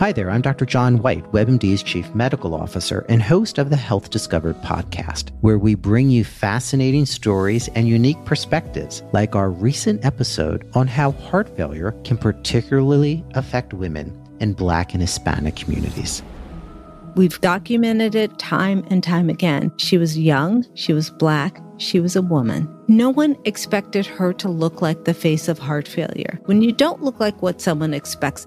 Hi there, I'm Dr. John White, WebMD's Chief Medical Officer and host of the Health Discovered podcast, where we bring you fascinating stories and unique perspectives, like our recent episode on how heart failure can particularly affect women in Black and Hispanic communities. We've documented it time and time again. She was young, she was Black, she was a woman. No one expected her to look like the face of heart failure. When you don't look like what someone expects,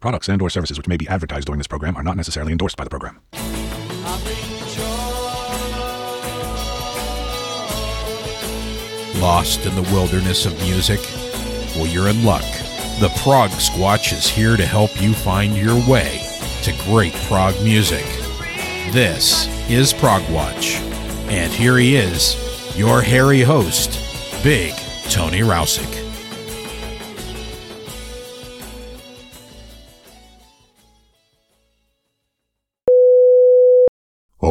Products and or services which may be advertised during this program are not necessarily endorsed by the program. Lost in the wilderness of music? Well, you're in luck. The Prog Squatch is here to help you find your way to great prog music. This is Prog Watch, and here he is, your hairy host, Big Tony Rowsick.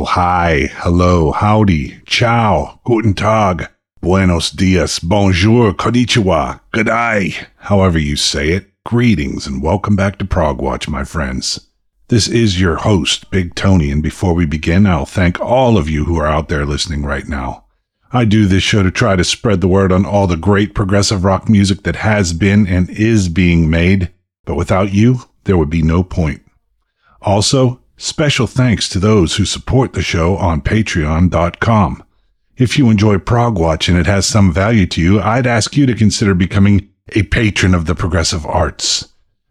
Hi, hello, howdy, ciao, guten tag. Buenos dias, bonjour, konnichiwa, good day, however you say it. Greetings and welcome back to Prog Watch, my friends. This is your host, Big Tony, and before we begin, I'll thank all of you who are out there listening right now. I do this show to try to spread the word on all the great progressive rock music that has been and is being made, but without you, there would be no point. Also, special thanks to those who support the show on patreon.com. If you enjoy Prog Watch and it has some value to you, I'd ask you to consider becoming a patron of the progressive arts.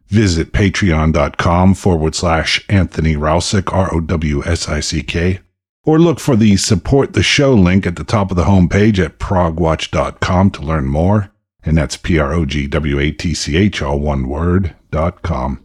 Visit patreon.com forward slash Anthony Rowsick, R-O-W-S-I-C-K, or look for the support the show link at the top of the homepage at progwatch.com to learn more. And that's P-R-O-G-W-A-T-C-H, all one word, dot com.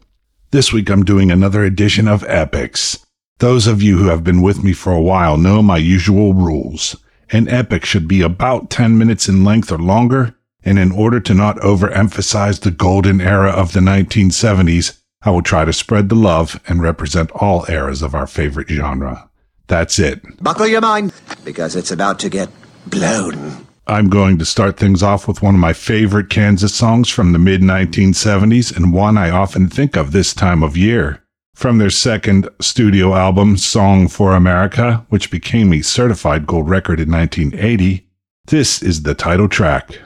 This week I'm doing another edition of Epix. Those of you who have been with me for a while know my usual rules. An epic should be about 10 minutes in length or longer, and in order to not overemphasize the golden era of the 1970s, I will try to spread the love and represent all eras of our favorite genre. That's it. Buckle your mind, because it's about to get blown. I'm going to start things off with one of my favorite Kansas songs from the mid 1970s and one I often think of this time of year from their second studio album, Song for America, which became a certified gold record in 1980. This is the title track.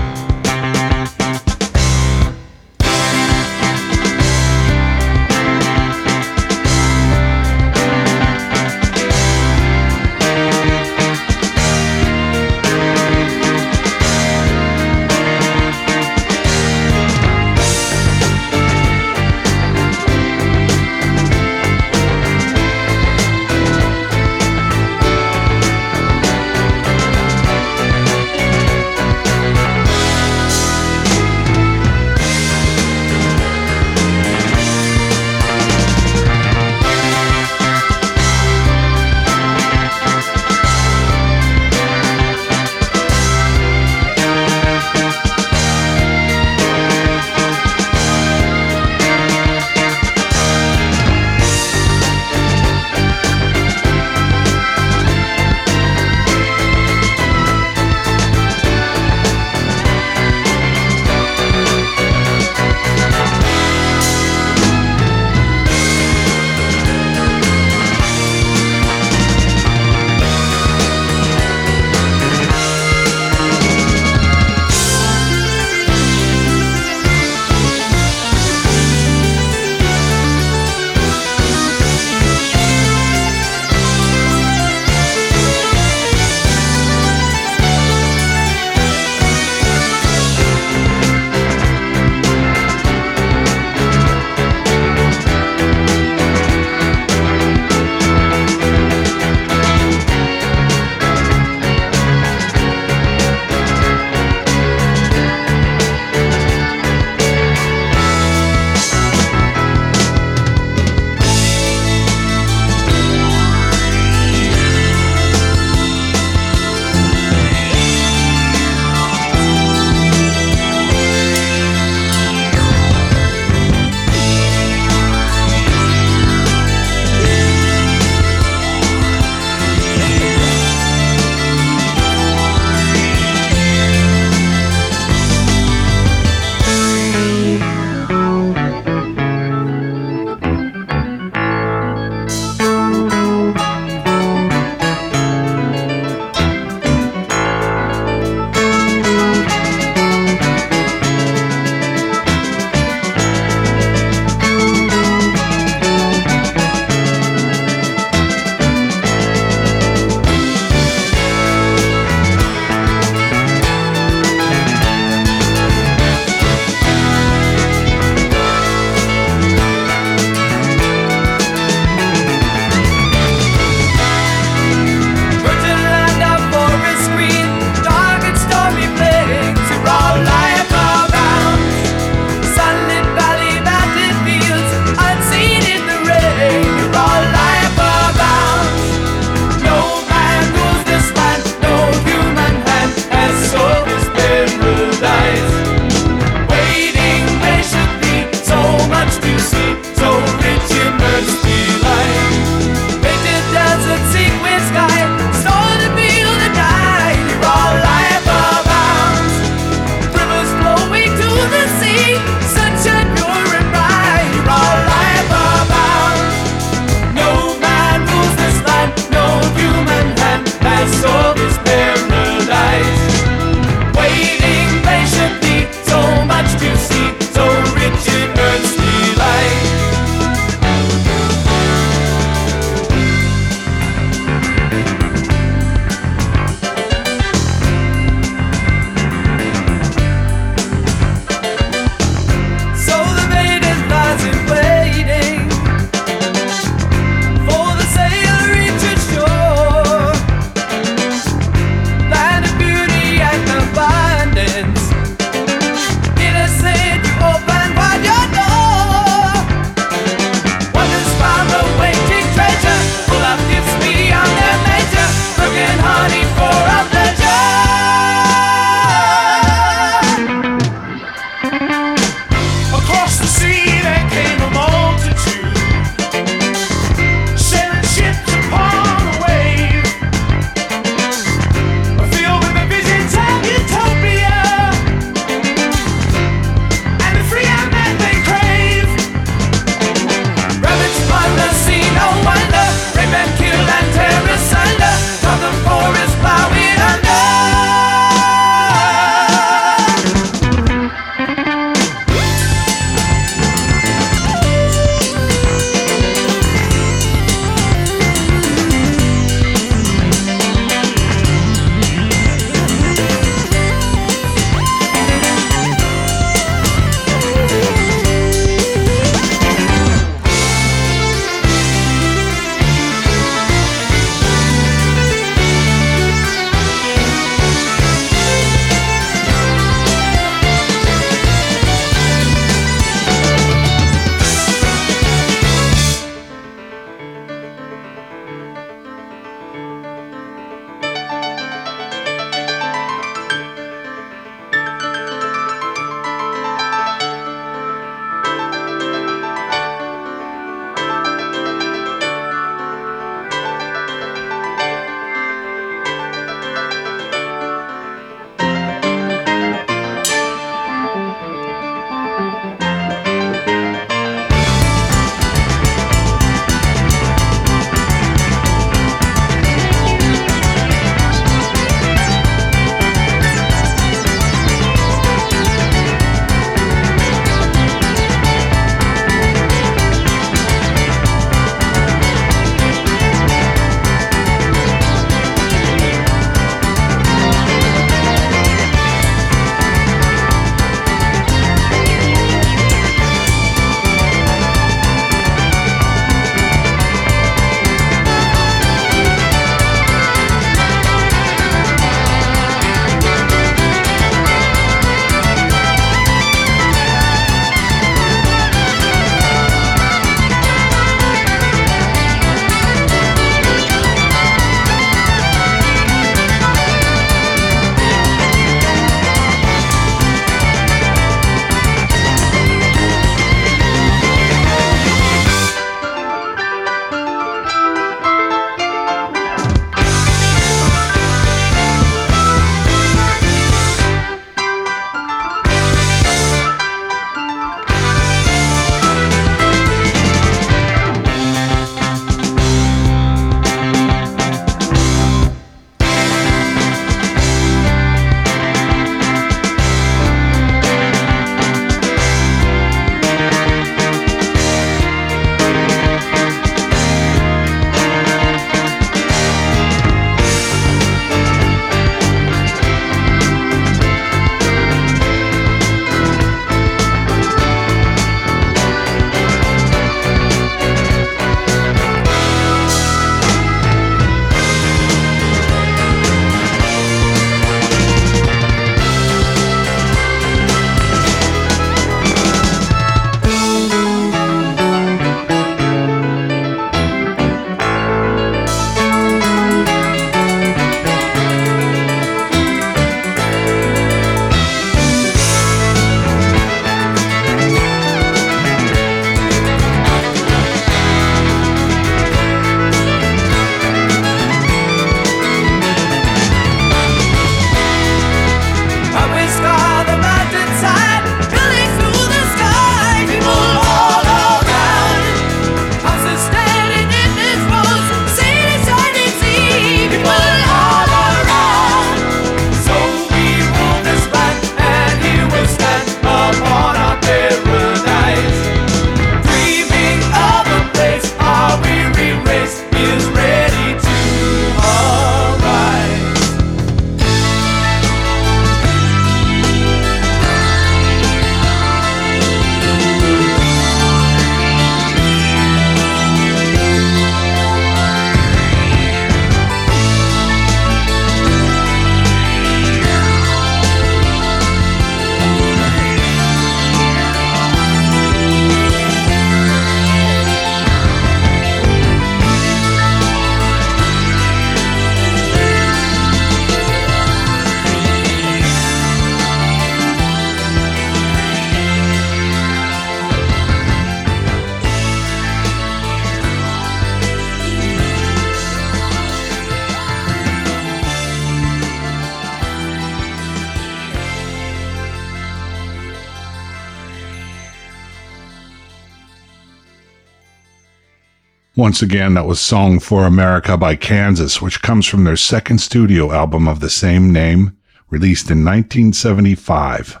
Once again, that was Song for America by Kansas, which comes from their second studio album of the same name, released in 1975.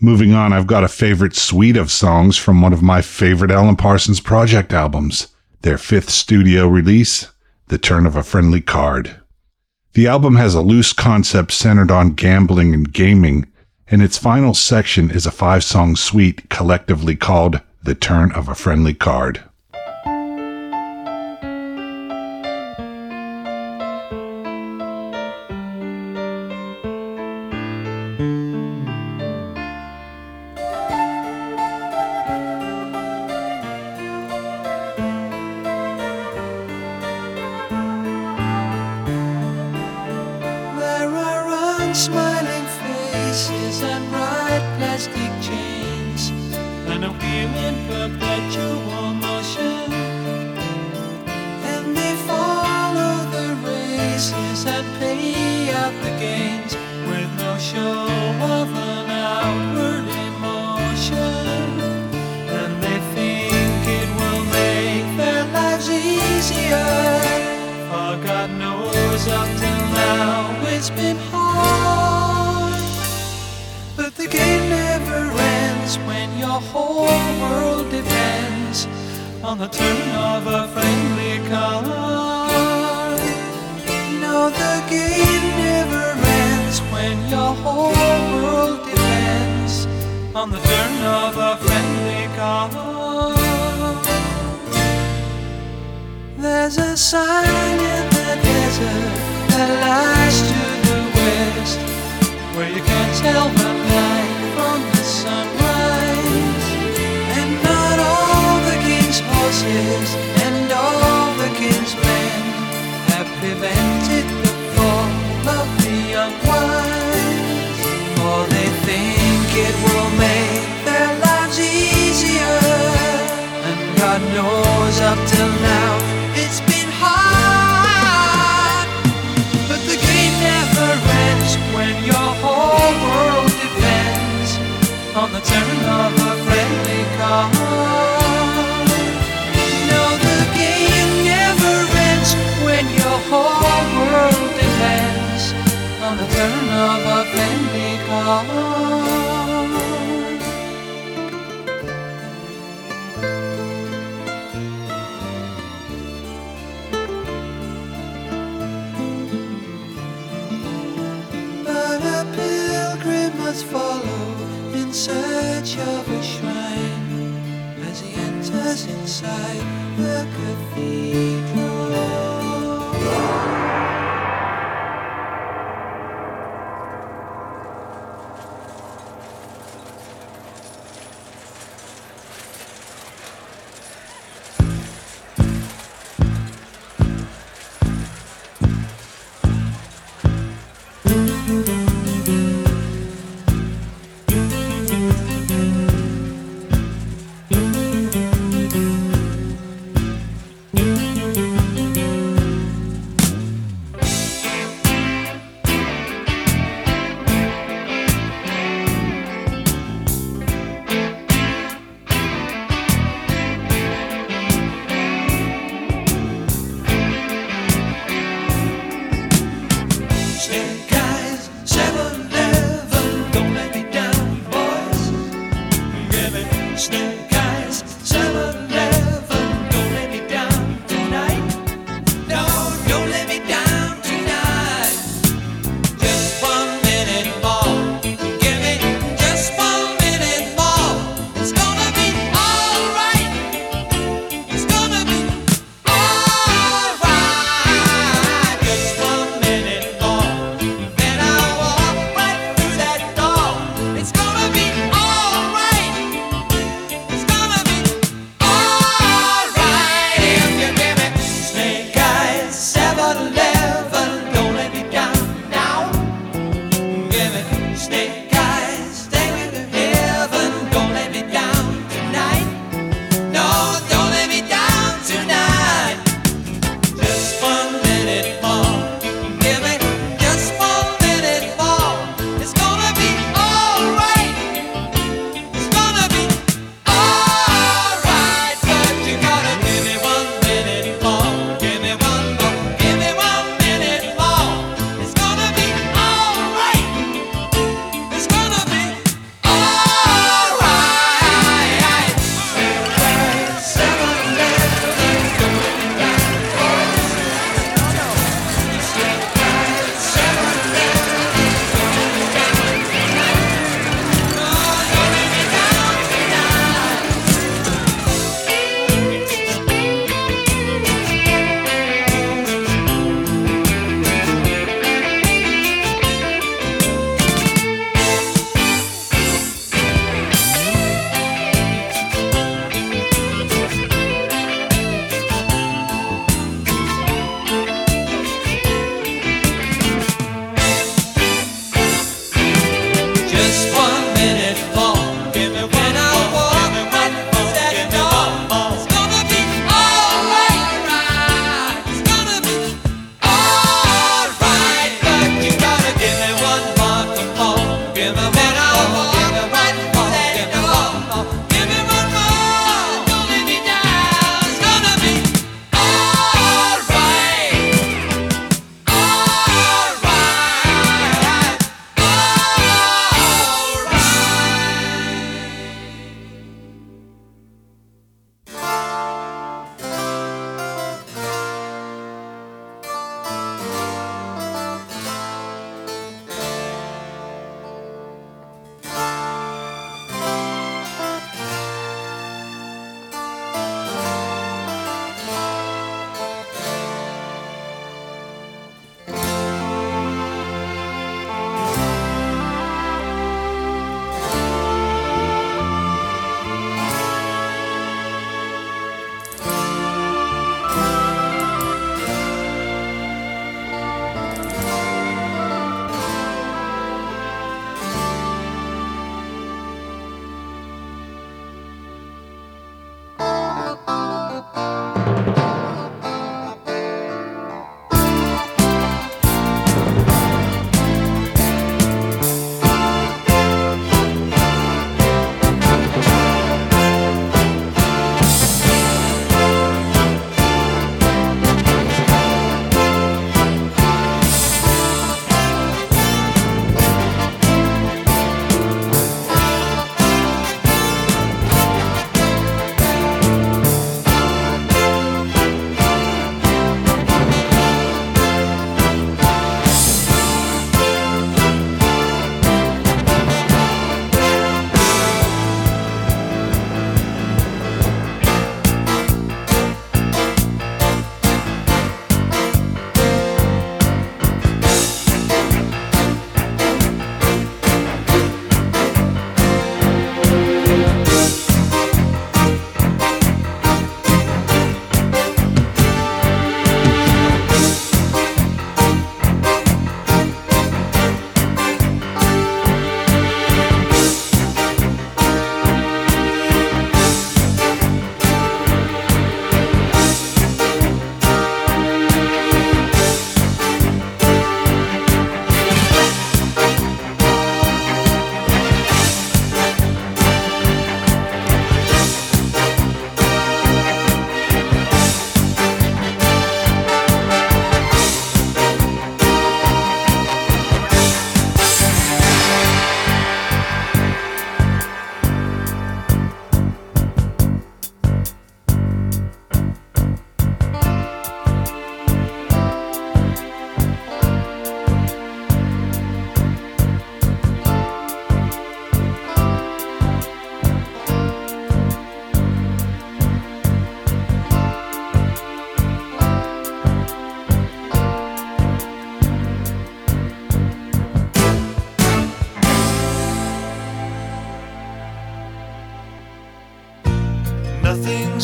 Moving on, I've got a favorite suite of songs from one of my favorite Alan Parsons Project albums, their fifth studio release, The Turn of a Friendly Card. The album has a loose concept centered on gambling and gaming, and its final section is a five song suite collectively called The Turn of a Friendly Card. smiling faces and bright plastic chains and a wheel in perpetual motion. And they follow the races and pay out the gains with no show of. whole world depends on the turn of a friendly card. No, the game never ends when your whole world depends on the turn of a friendly card. There's a sign in the desert that lies to the west where you can't tell the night. ashes and all the kinsmen have prevented the fall of the young ones, For they think it will make their lives easier, and God knows up till now it's been hard. But the game never ends when your whole world depends on the turn of a friendly card. whole world depends on the turn of a friendly call. But a pilgrim must follow in search of a shrine as he enters inside the cathedral.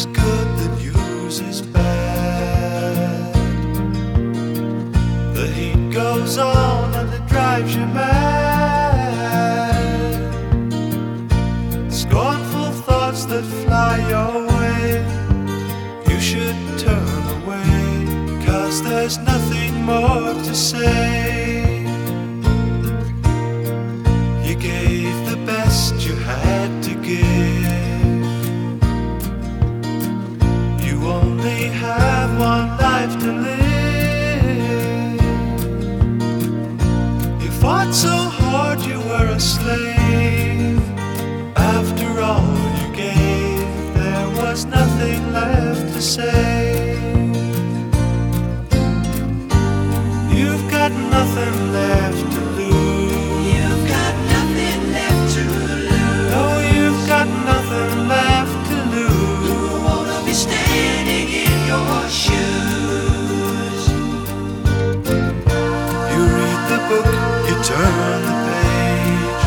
the news is bad. The heat goes on and it drives you mad. Scornful thoughts that fly your way, you should turn cause there's nothing more to say. To say. You've got nothing left to lose. You've got nothing left to lose. No, you've got nothing left to lose. Who wanna be standing in your shoes? You read the book, you turn the page.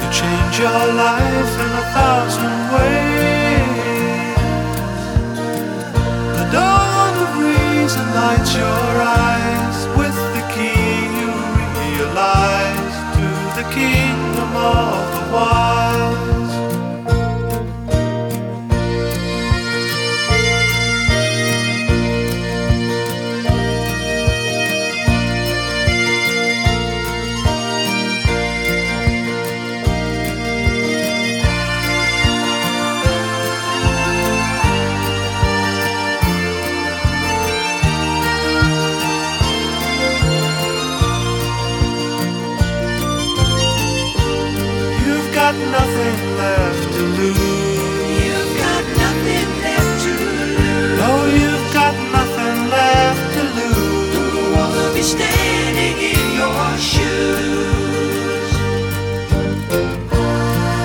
You change your life in a thousand kingdom of the wise. Standing in your shoes?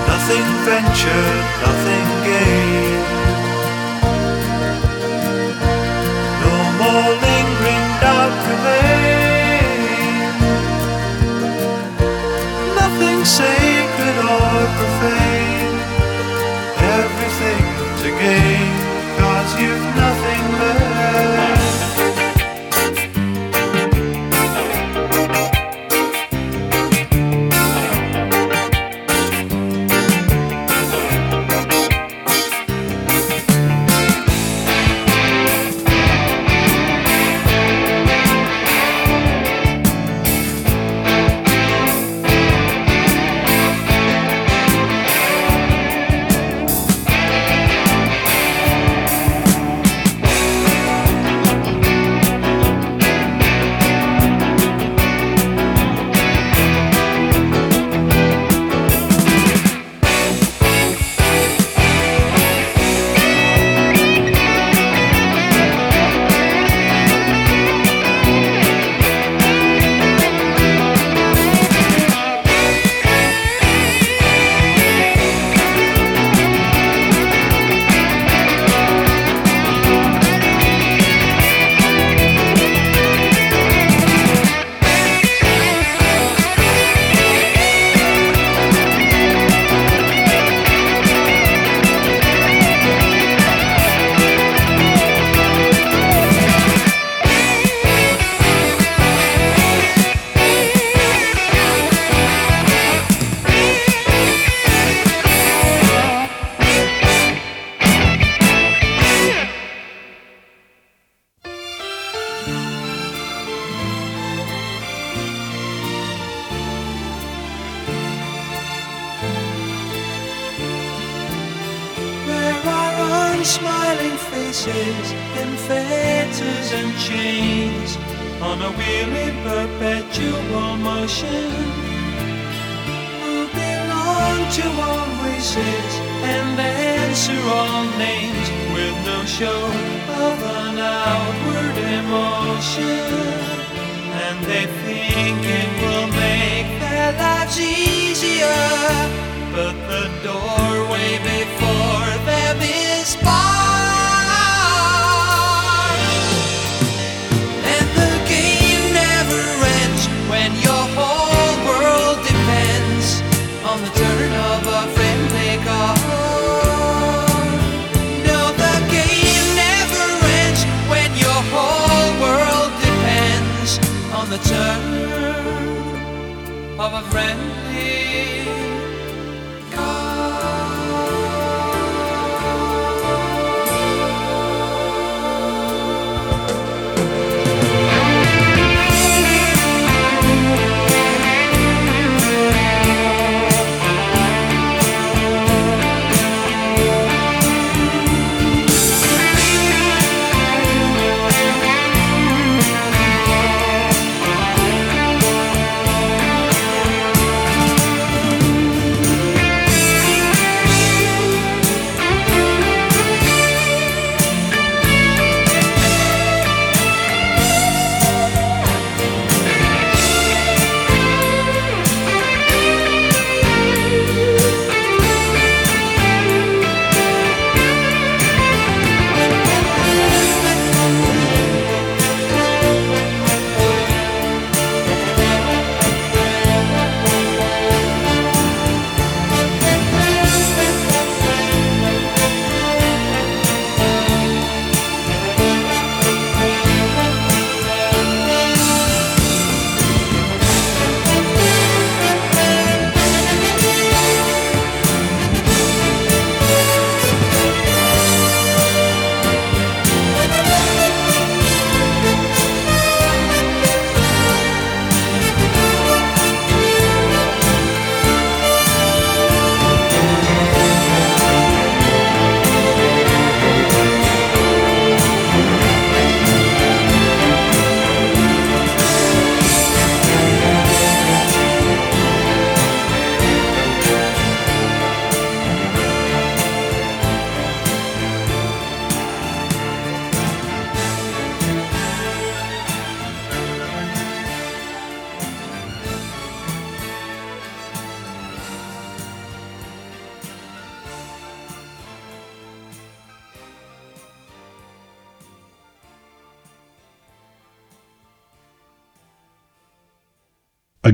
Nothing ventured, nothing gained. No more lingering doubt remains. Nothing sacred or profane.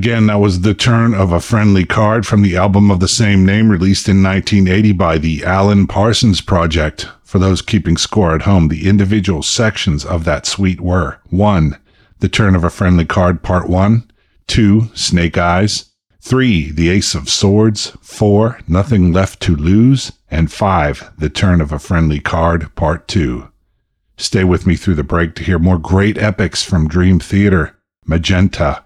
Again, that was The Turn of a Friendly Card from the album of the same name released in 1980 by the Alan Parsons Project. For those keeping score at home, the individual sections of that suite were 1. The Turn of a Friendly Card Part 1, 2. Snake Eyes, 3. The Ace of Swords, 4. Nothing Left to Lose, and 5. The Turn of a Friendly Card Part 2. Stay with me through the break to hear more great epics from Dream Theater, Magenta,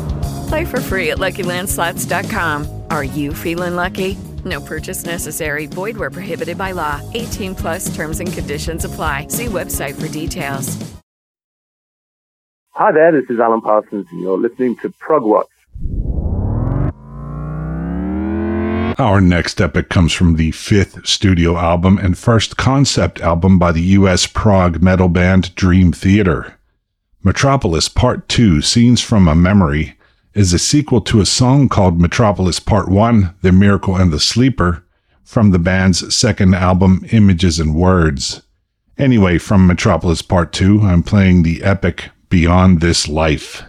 Play for free at LuckyLandSlots.com. Are you feeling lucky? No purchase necessary. Void where prohibited by law. 18 plus terms and conditions apply. See website for details. Hi there, this is Alan Parsons, and you're listening to Progwatch. Our next epic comes from the fifth studio album and first concept album by the US prog metal band Dream Theater. Metropolis Part 2 Scenes from a Memory is a sequel to a song called Metropolis Part 1 The Miracle and the Sleeper from the band's second album Images and Words. Anyway, from Metropolis Part 2, I'm playing the epic Beyond This Life.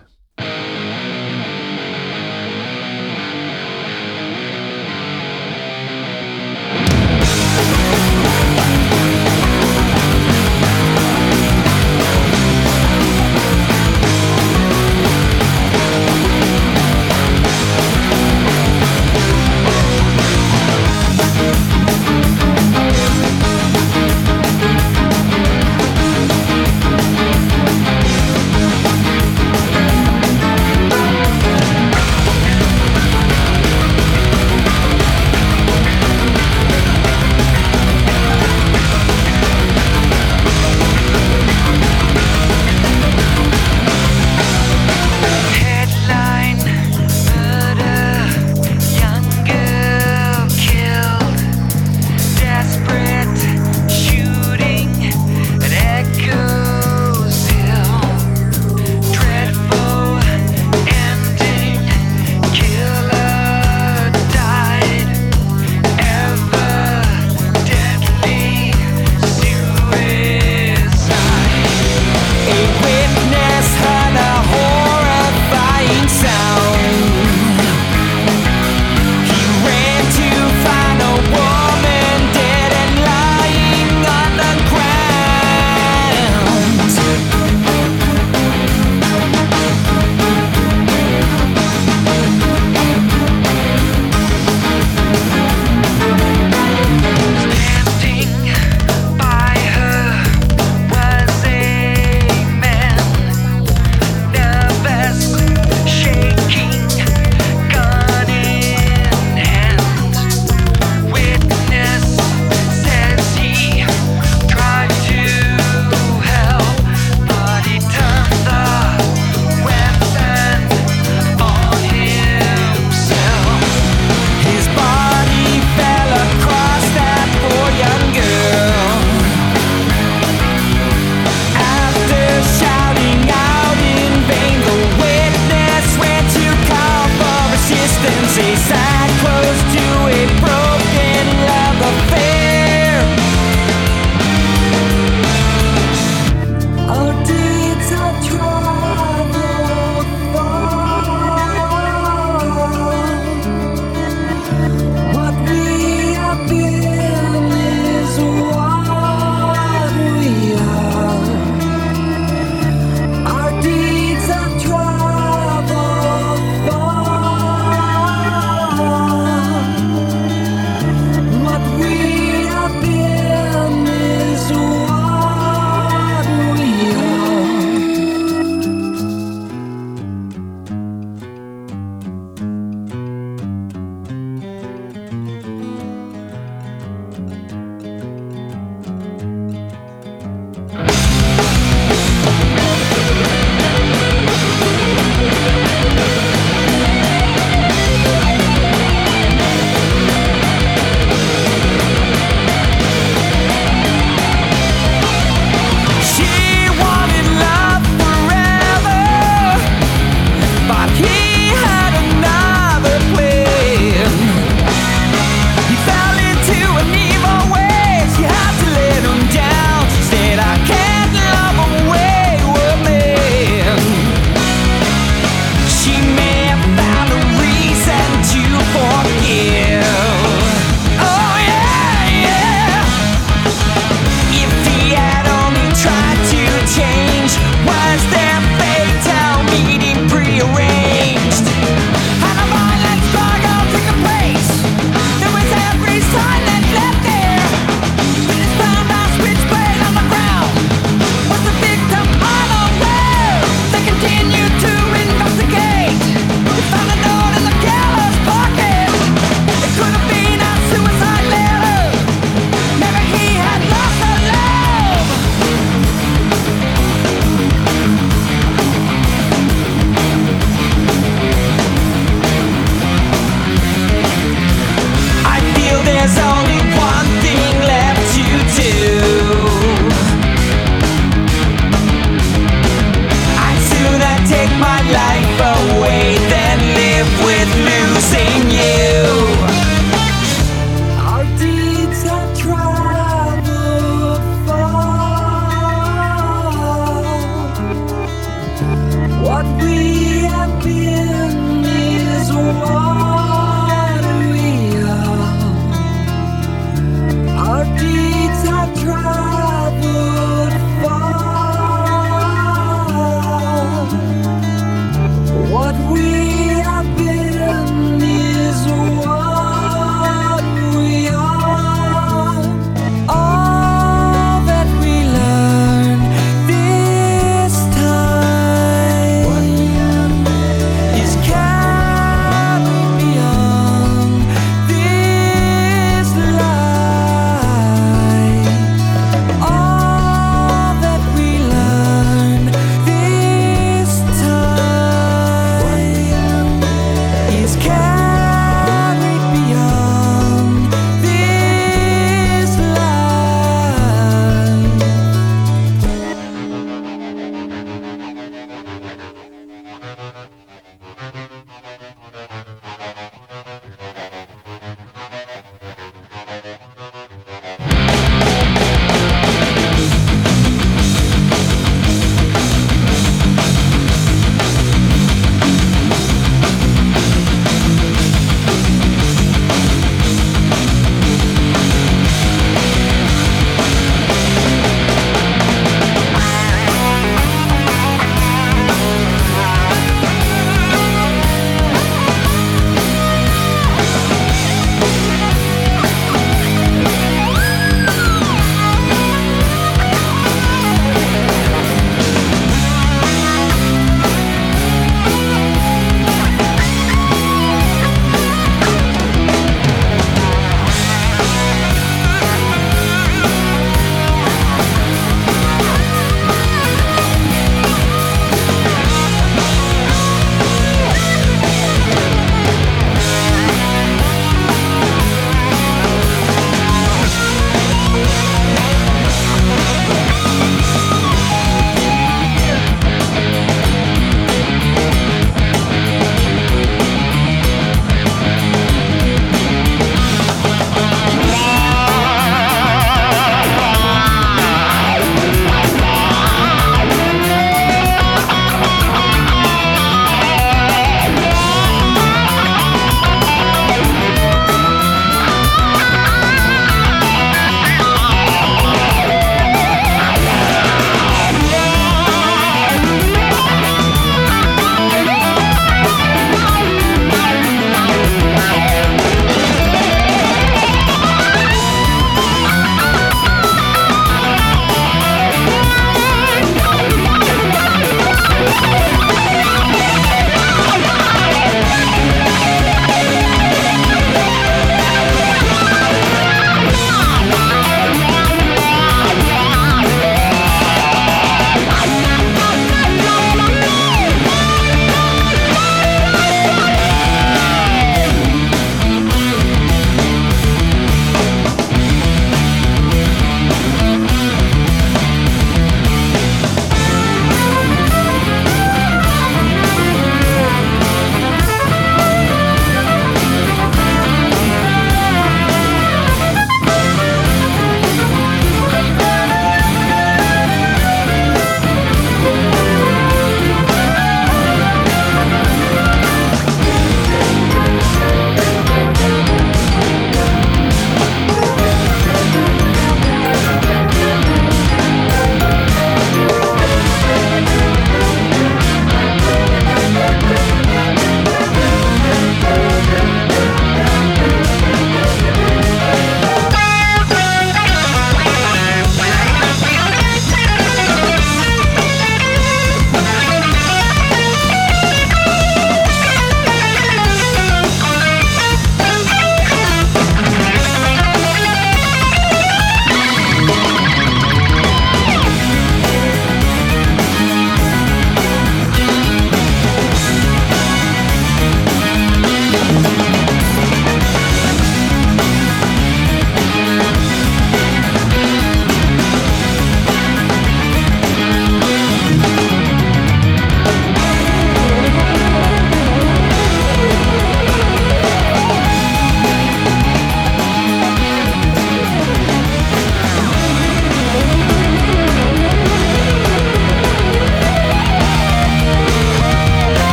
life away than live with losing you.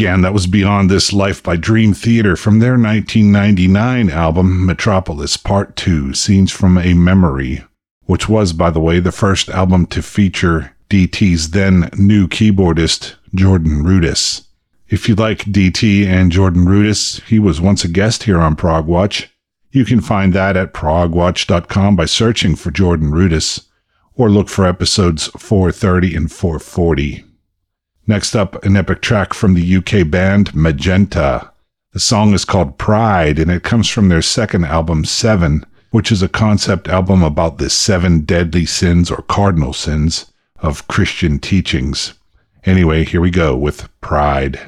Again, that was Beyond This Life by Dream Theater from their 1999 album Metropolis Part 2 Scenes from a Memory, which was, by the way, the first album to feature DT's then new keyboardist, Jordan Rudess. If you like DT and Jordan Rudess, he was once a guest here on Progwatch. You can find that at progwatch.com by searching for Jordan Rudess, or look for episodes 430 and 440. Next up, an epic track from the UK band Magenta. The song is called Pride, and it comes from their second album, Seven, which is a concept album about the seven deadly sins or cardinal sins of Christian teachings. Anyway, here we go with Pride.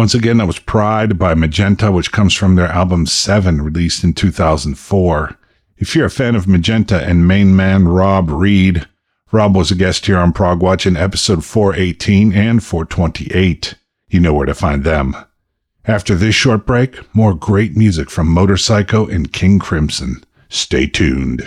Once again, that was Pride by Magenta, which comes from their album Seven, released in 2004. If you're a fan of Magenta and main man Rob Reed, Rob was a guest here on Prog Watch in episode 418 and 428. You know where to find them. After this short break, more great music from Motorpsycho and King Crimson. Stay tuned.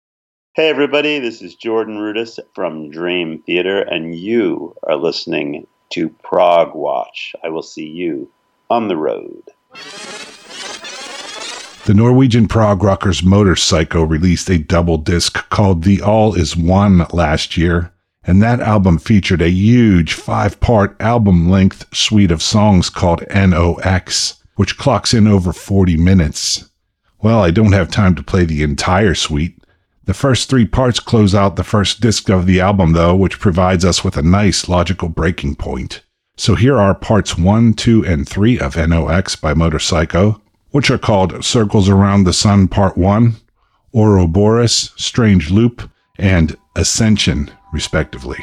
Hey, everybody. This is Jordan Rudess from Dream Theater, and you are listening to Prog Watch. I will see you on the road. The Norwegian prog rockers Motorpsycho released a double disc called The All Is One last year, and that album featured a huge five part album length suite of songs called NOX, which clocks in over 40 minutes. Well, I don't have time to play the entire suite. The first three parts close out the first disc of the album, though, which provides us with a nice logical breaking point. So here are parts 1, 2, and 3 of NOX by Motorpsycho, which are called Circles Around the Sun Part 1, Ouroboros, Strange Loop, and Ascension, respectively.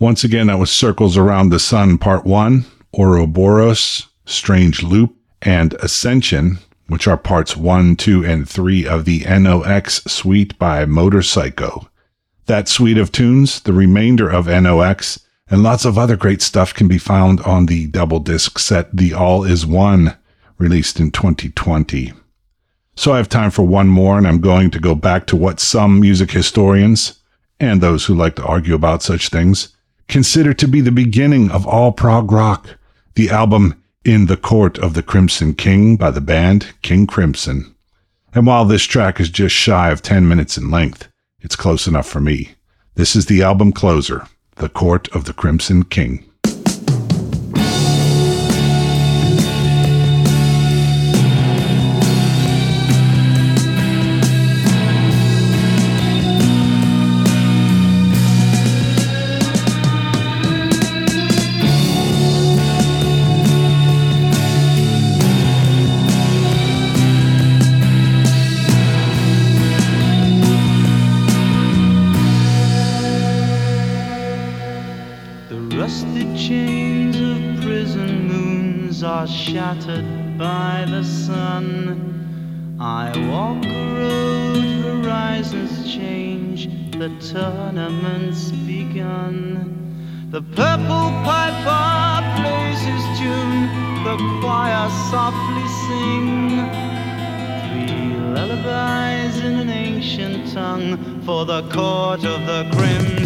Once again, that was Circles Around the Sun Part 1, Ouroboros, Strange Loop, and Ascension, which are parts 1, 2, and 3 of the NOX suite by Motorpsycho. That suite of tunes, the remainder of NOX, and lots of other great stuff can be found on the double disc set The All Is One, released in 2020. So I have time for one more, and I'm going to go back to what some music historians, and those who like to argue about such things, consider to be the beginning of all prog rock, the album In the Court of the Crimson King by the band King Crimson. And while this track is just shy of 10 minutes in length, it's close enough for me. This is the album closer, The Court of the Crimson King. For the court of the crimson.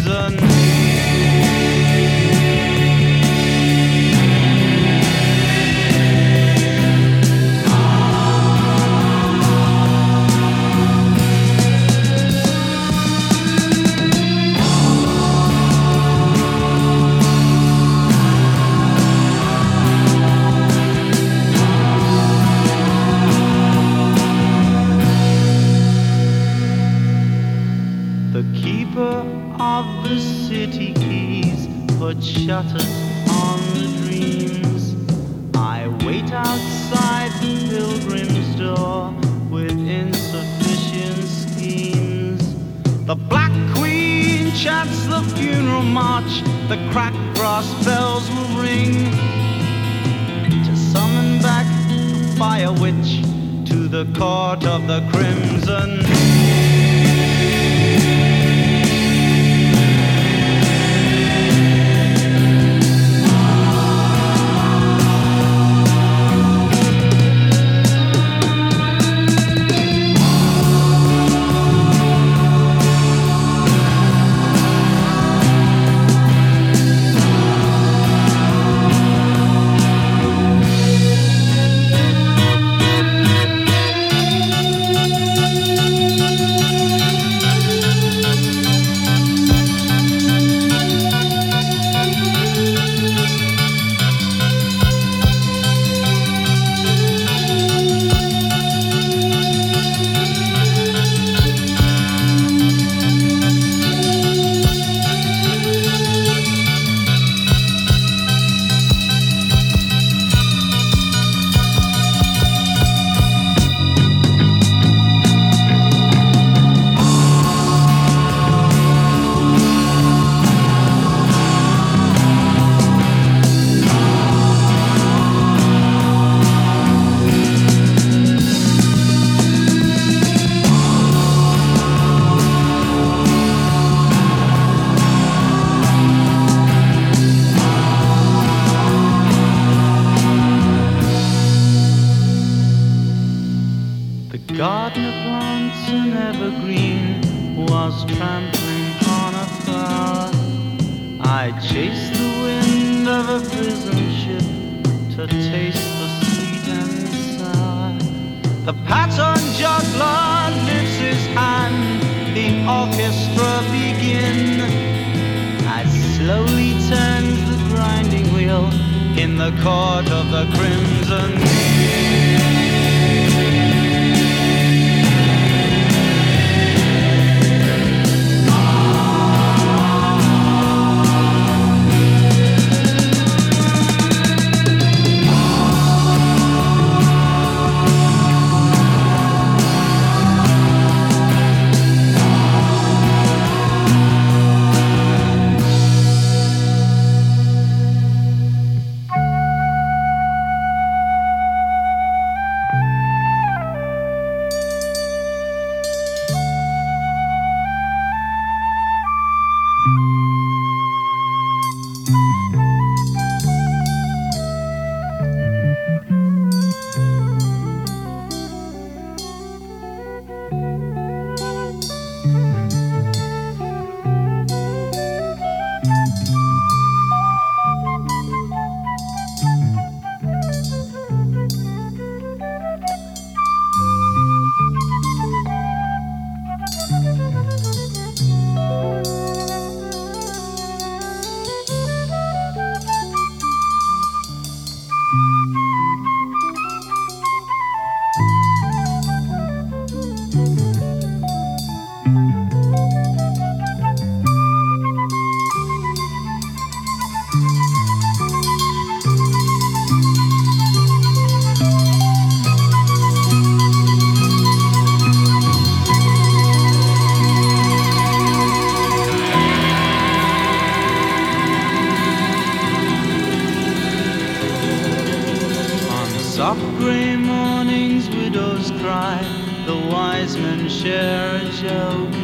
Fools cry, the wise men share a joke.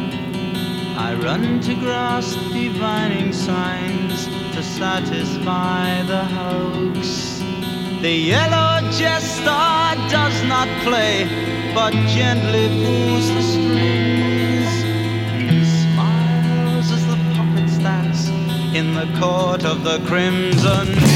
I run to grasp divining signs to satisfy the hoax. The yellow jester does not play, but gently pulls the strings. He smiles as the puppets dance in the court of the crimson.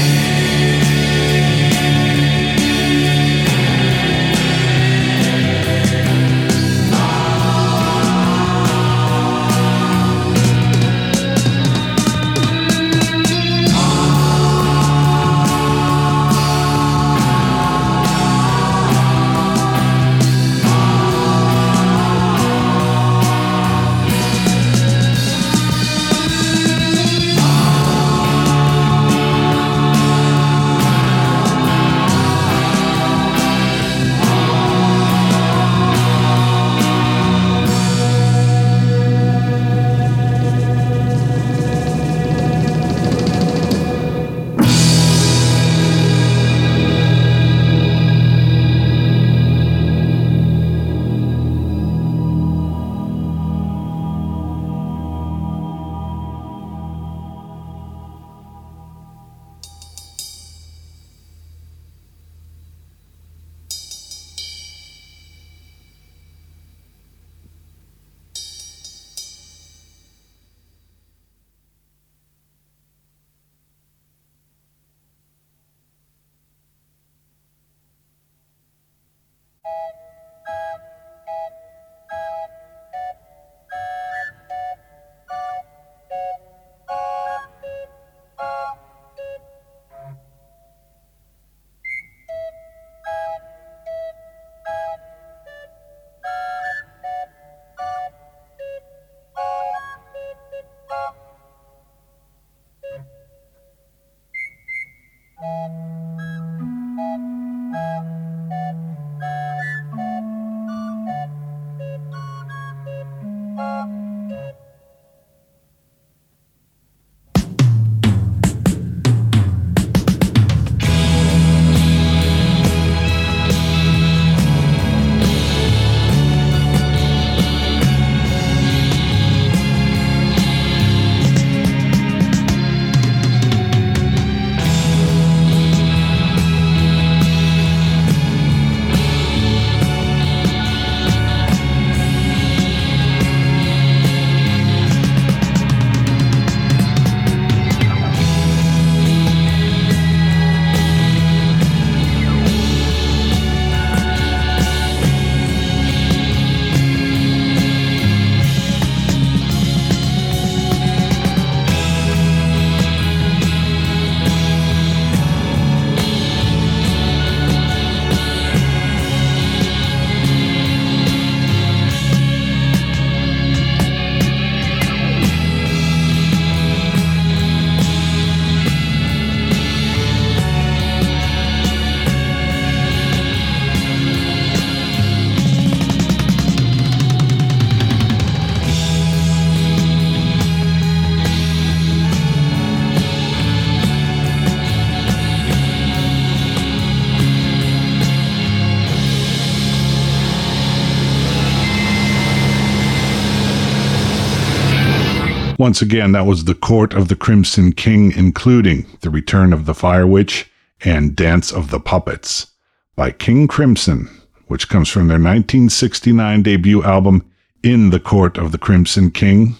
Once again, that was The Court of the Crimson King, including The Return of the Fire Witch and Dance of the Puppets by King Crimson, which comes from their 1969 debut album, In the Court of the Crimson King.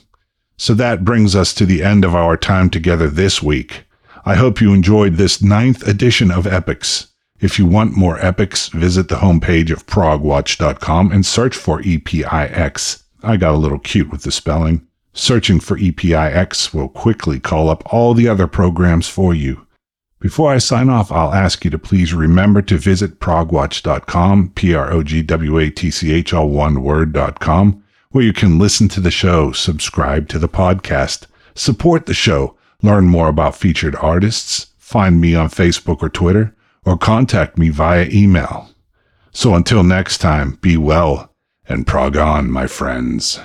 So that brings us to the end of our time together this week. I hope you enjoyed this ninth edition of Epix. If you want more epics, visit the homepage of progwatch.com and search for EPIX. I got a little cute with the spelling. Searching for EPIX will quickly call up all the other programs for you. Before I sign off, I'll ask you to please remember to visit progwatch.com, P-R-O-G-W-A-T-C-H, all one word.com, where you can listen to the show, subscribe to the podcast, support the show, learn more about featured artists, find me on Facebook or Twitter, or contact me via email. So until next time, be well and prog on, my friends.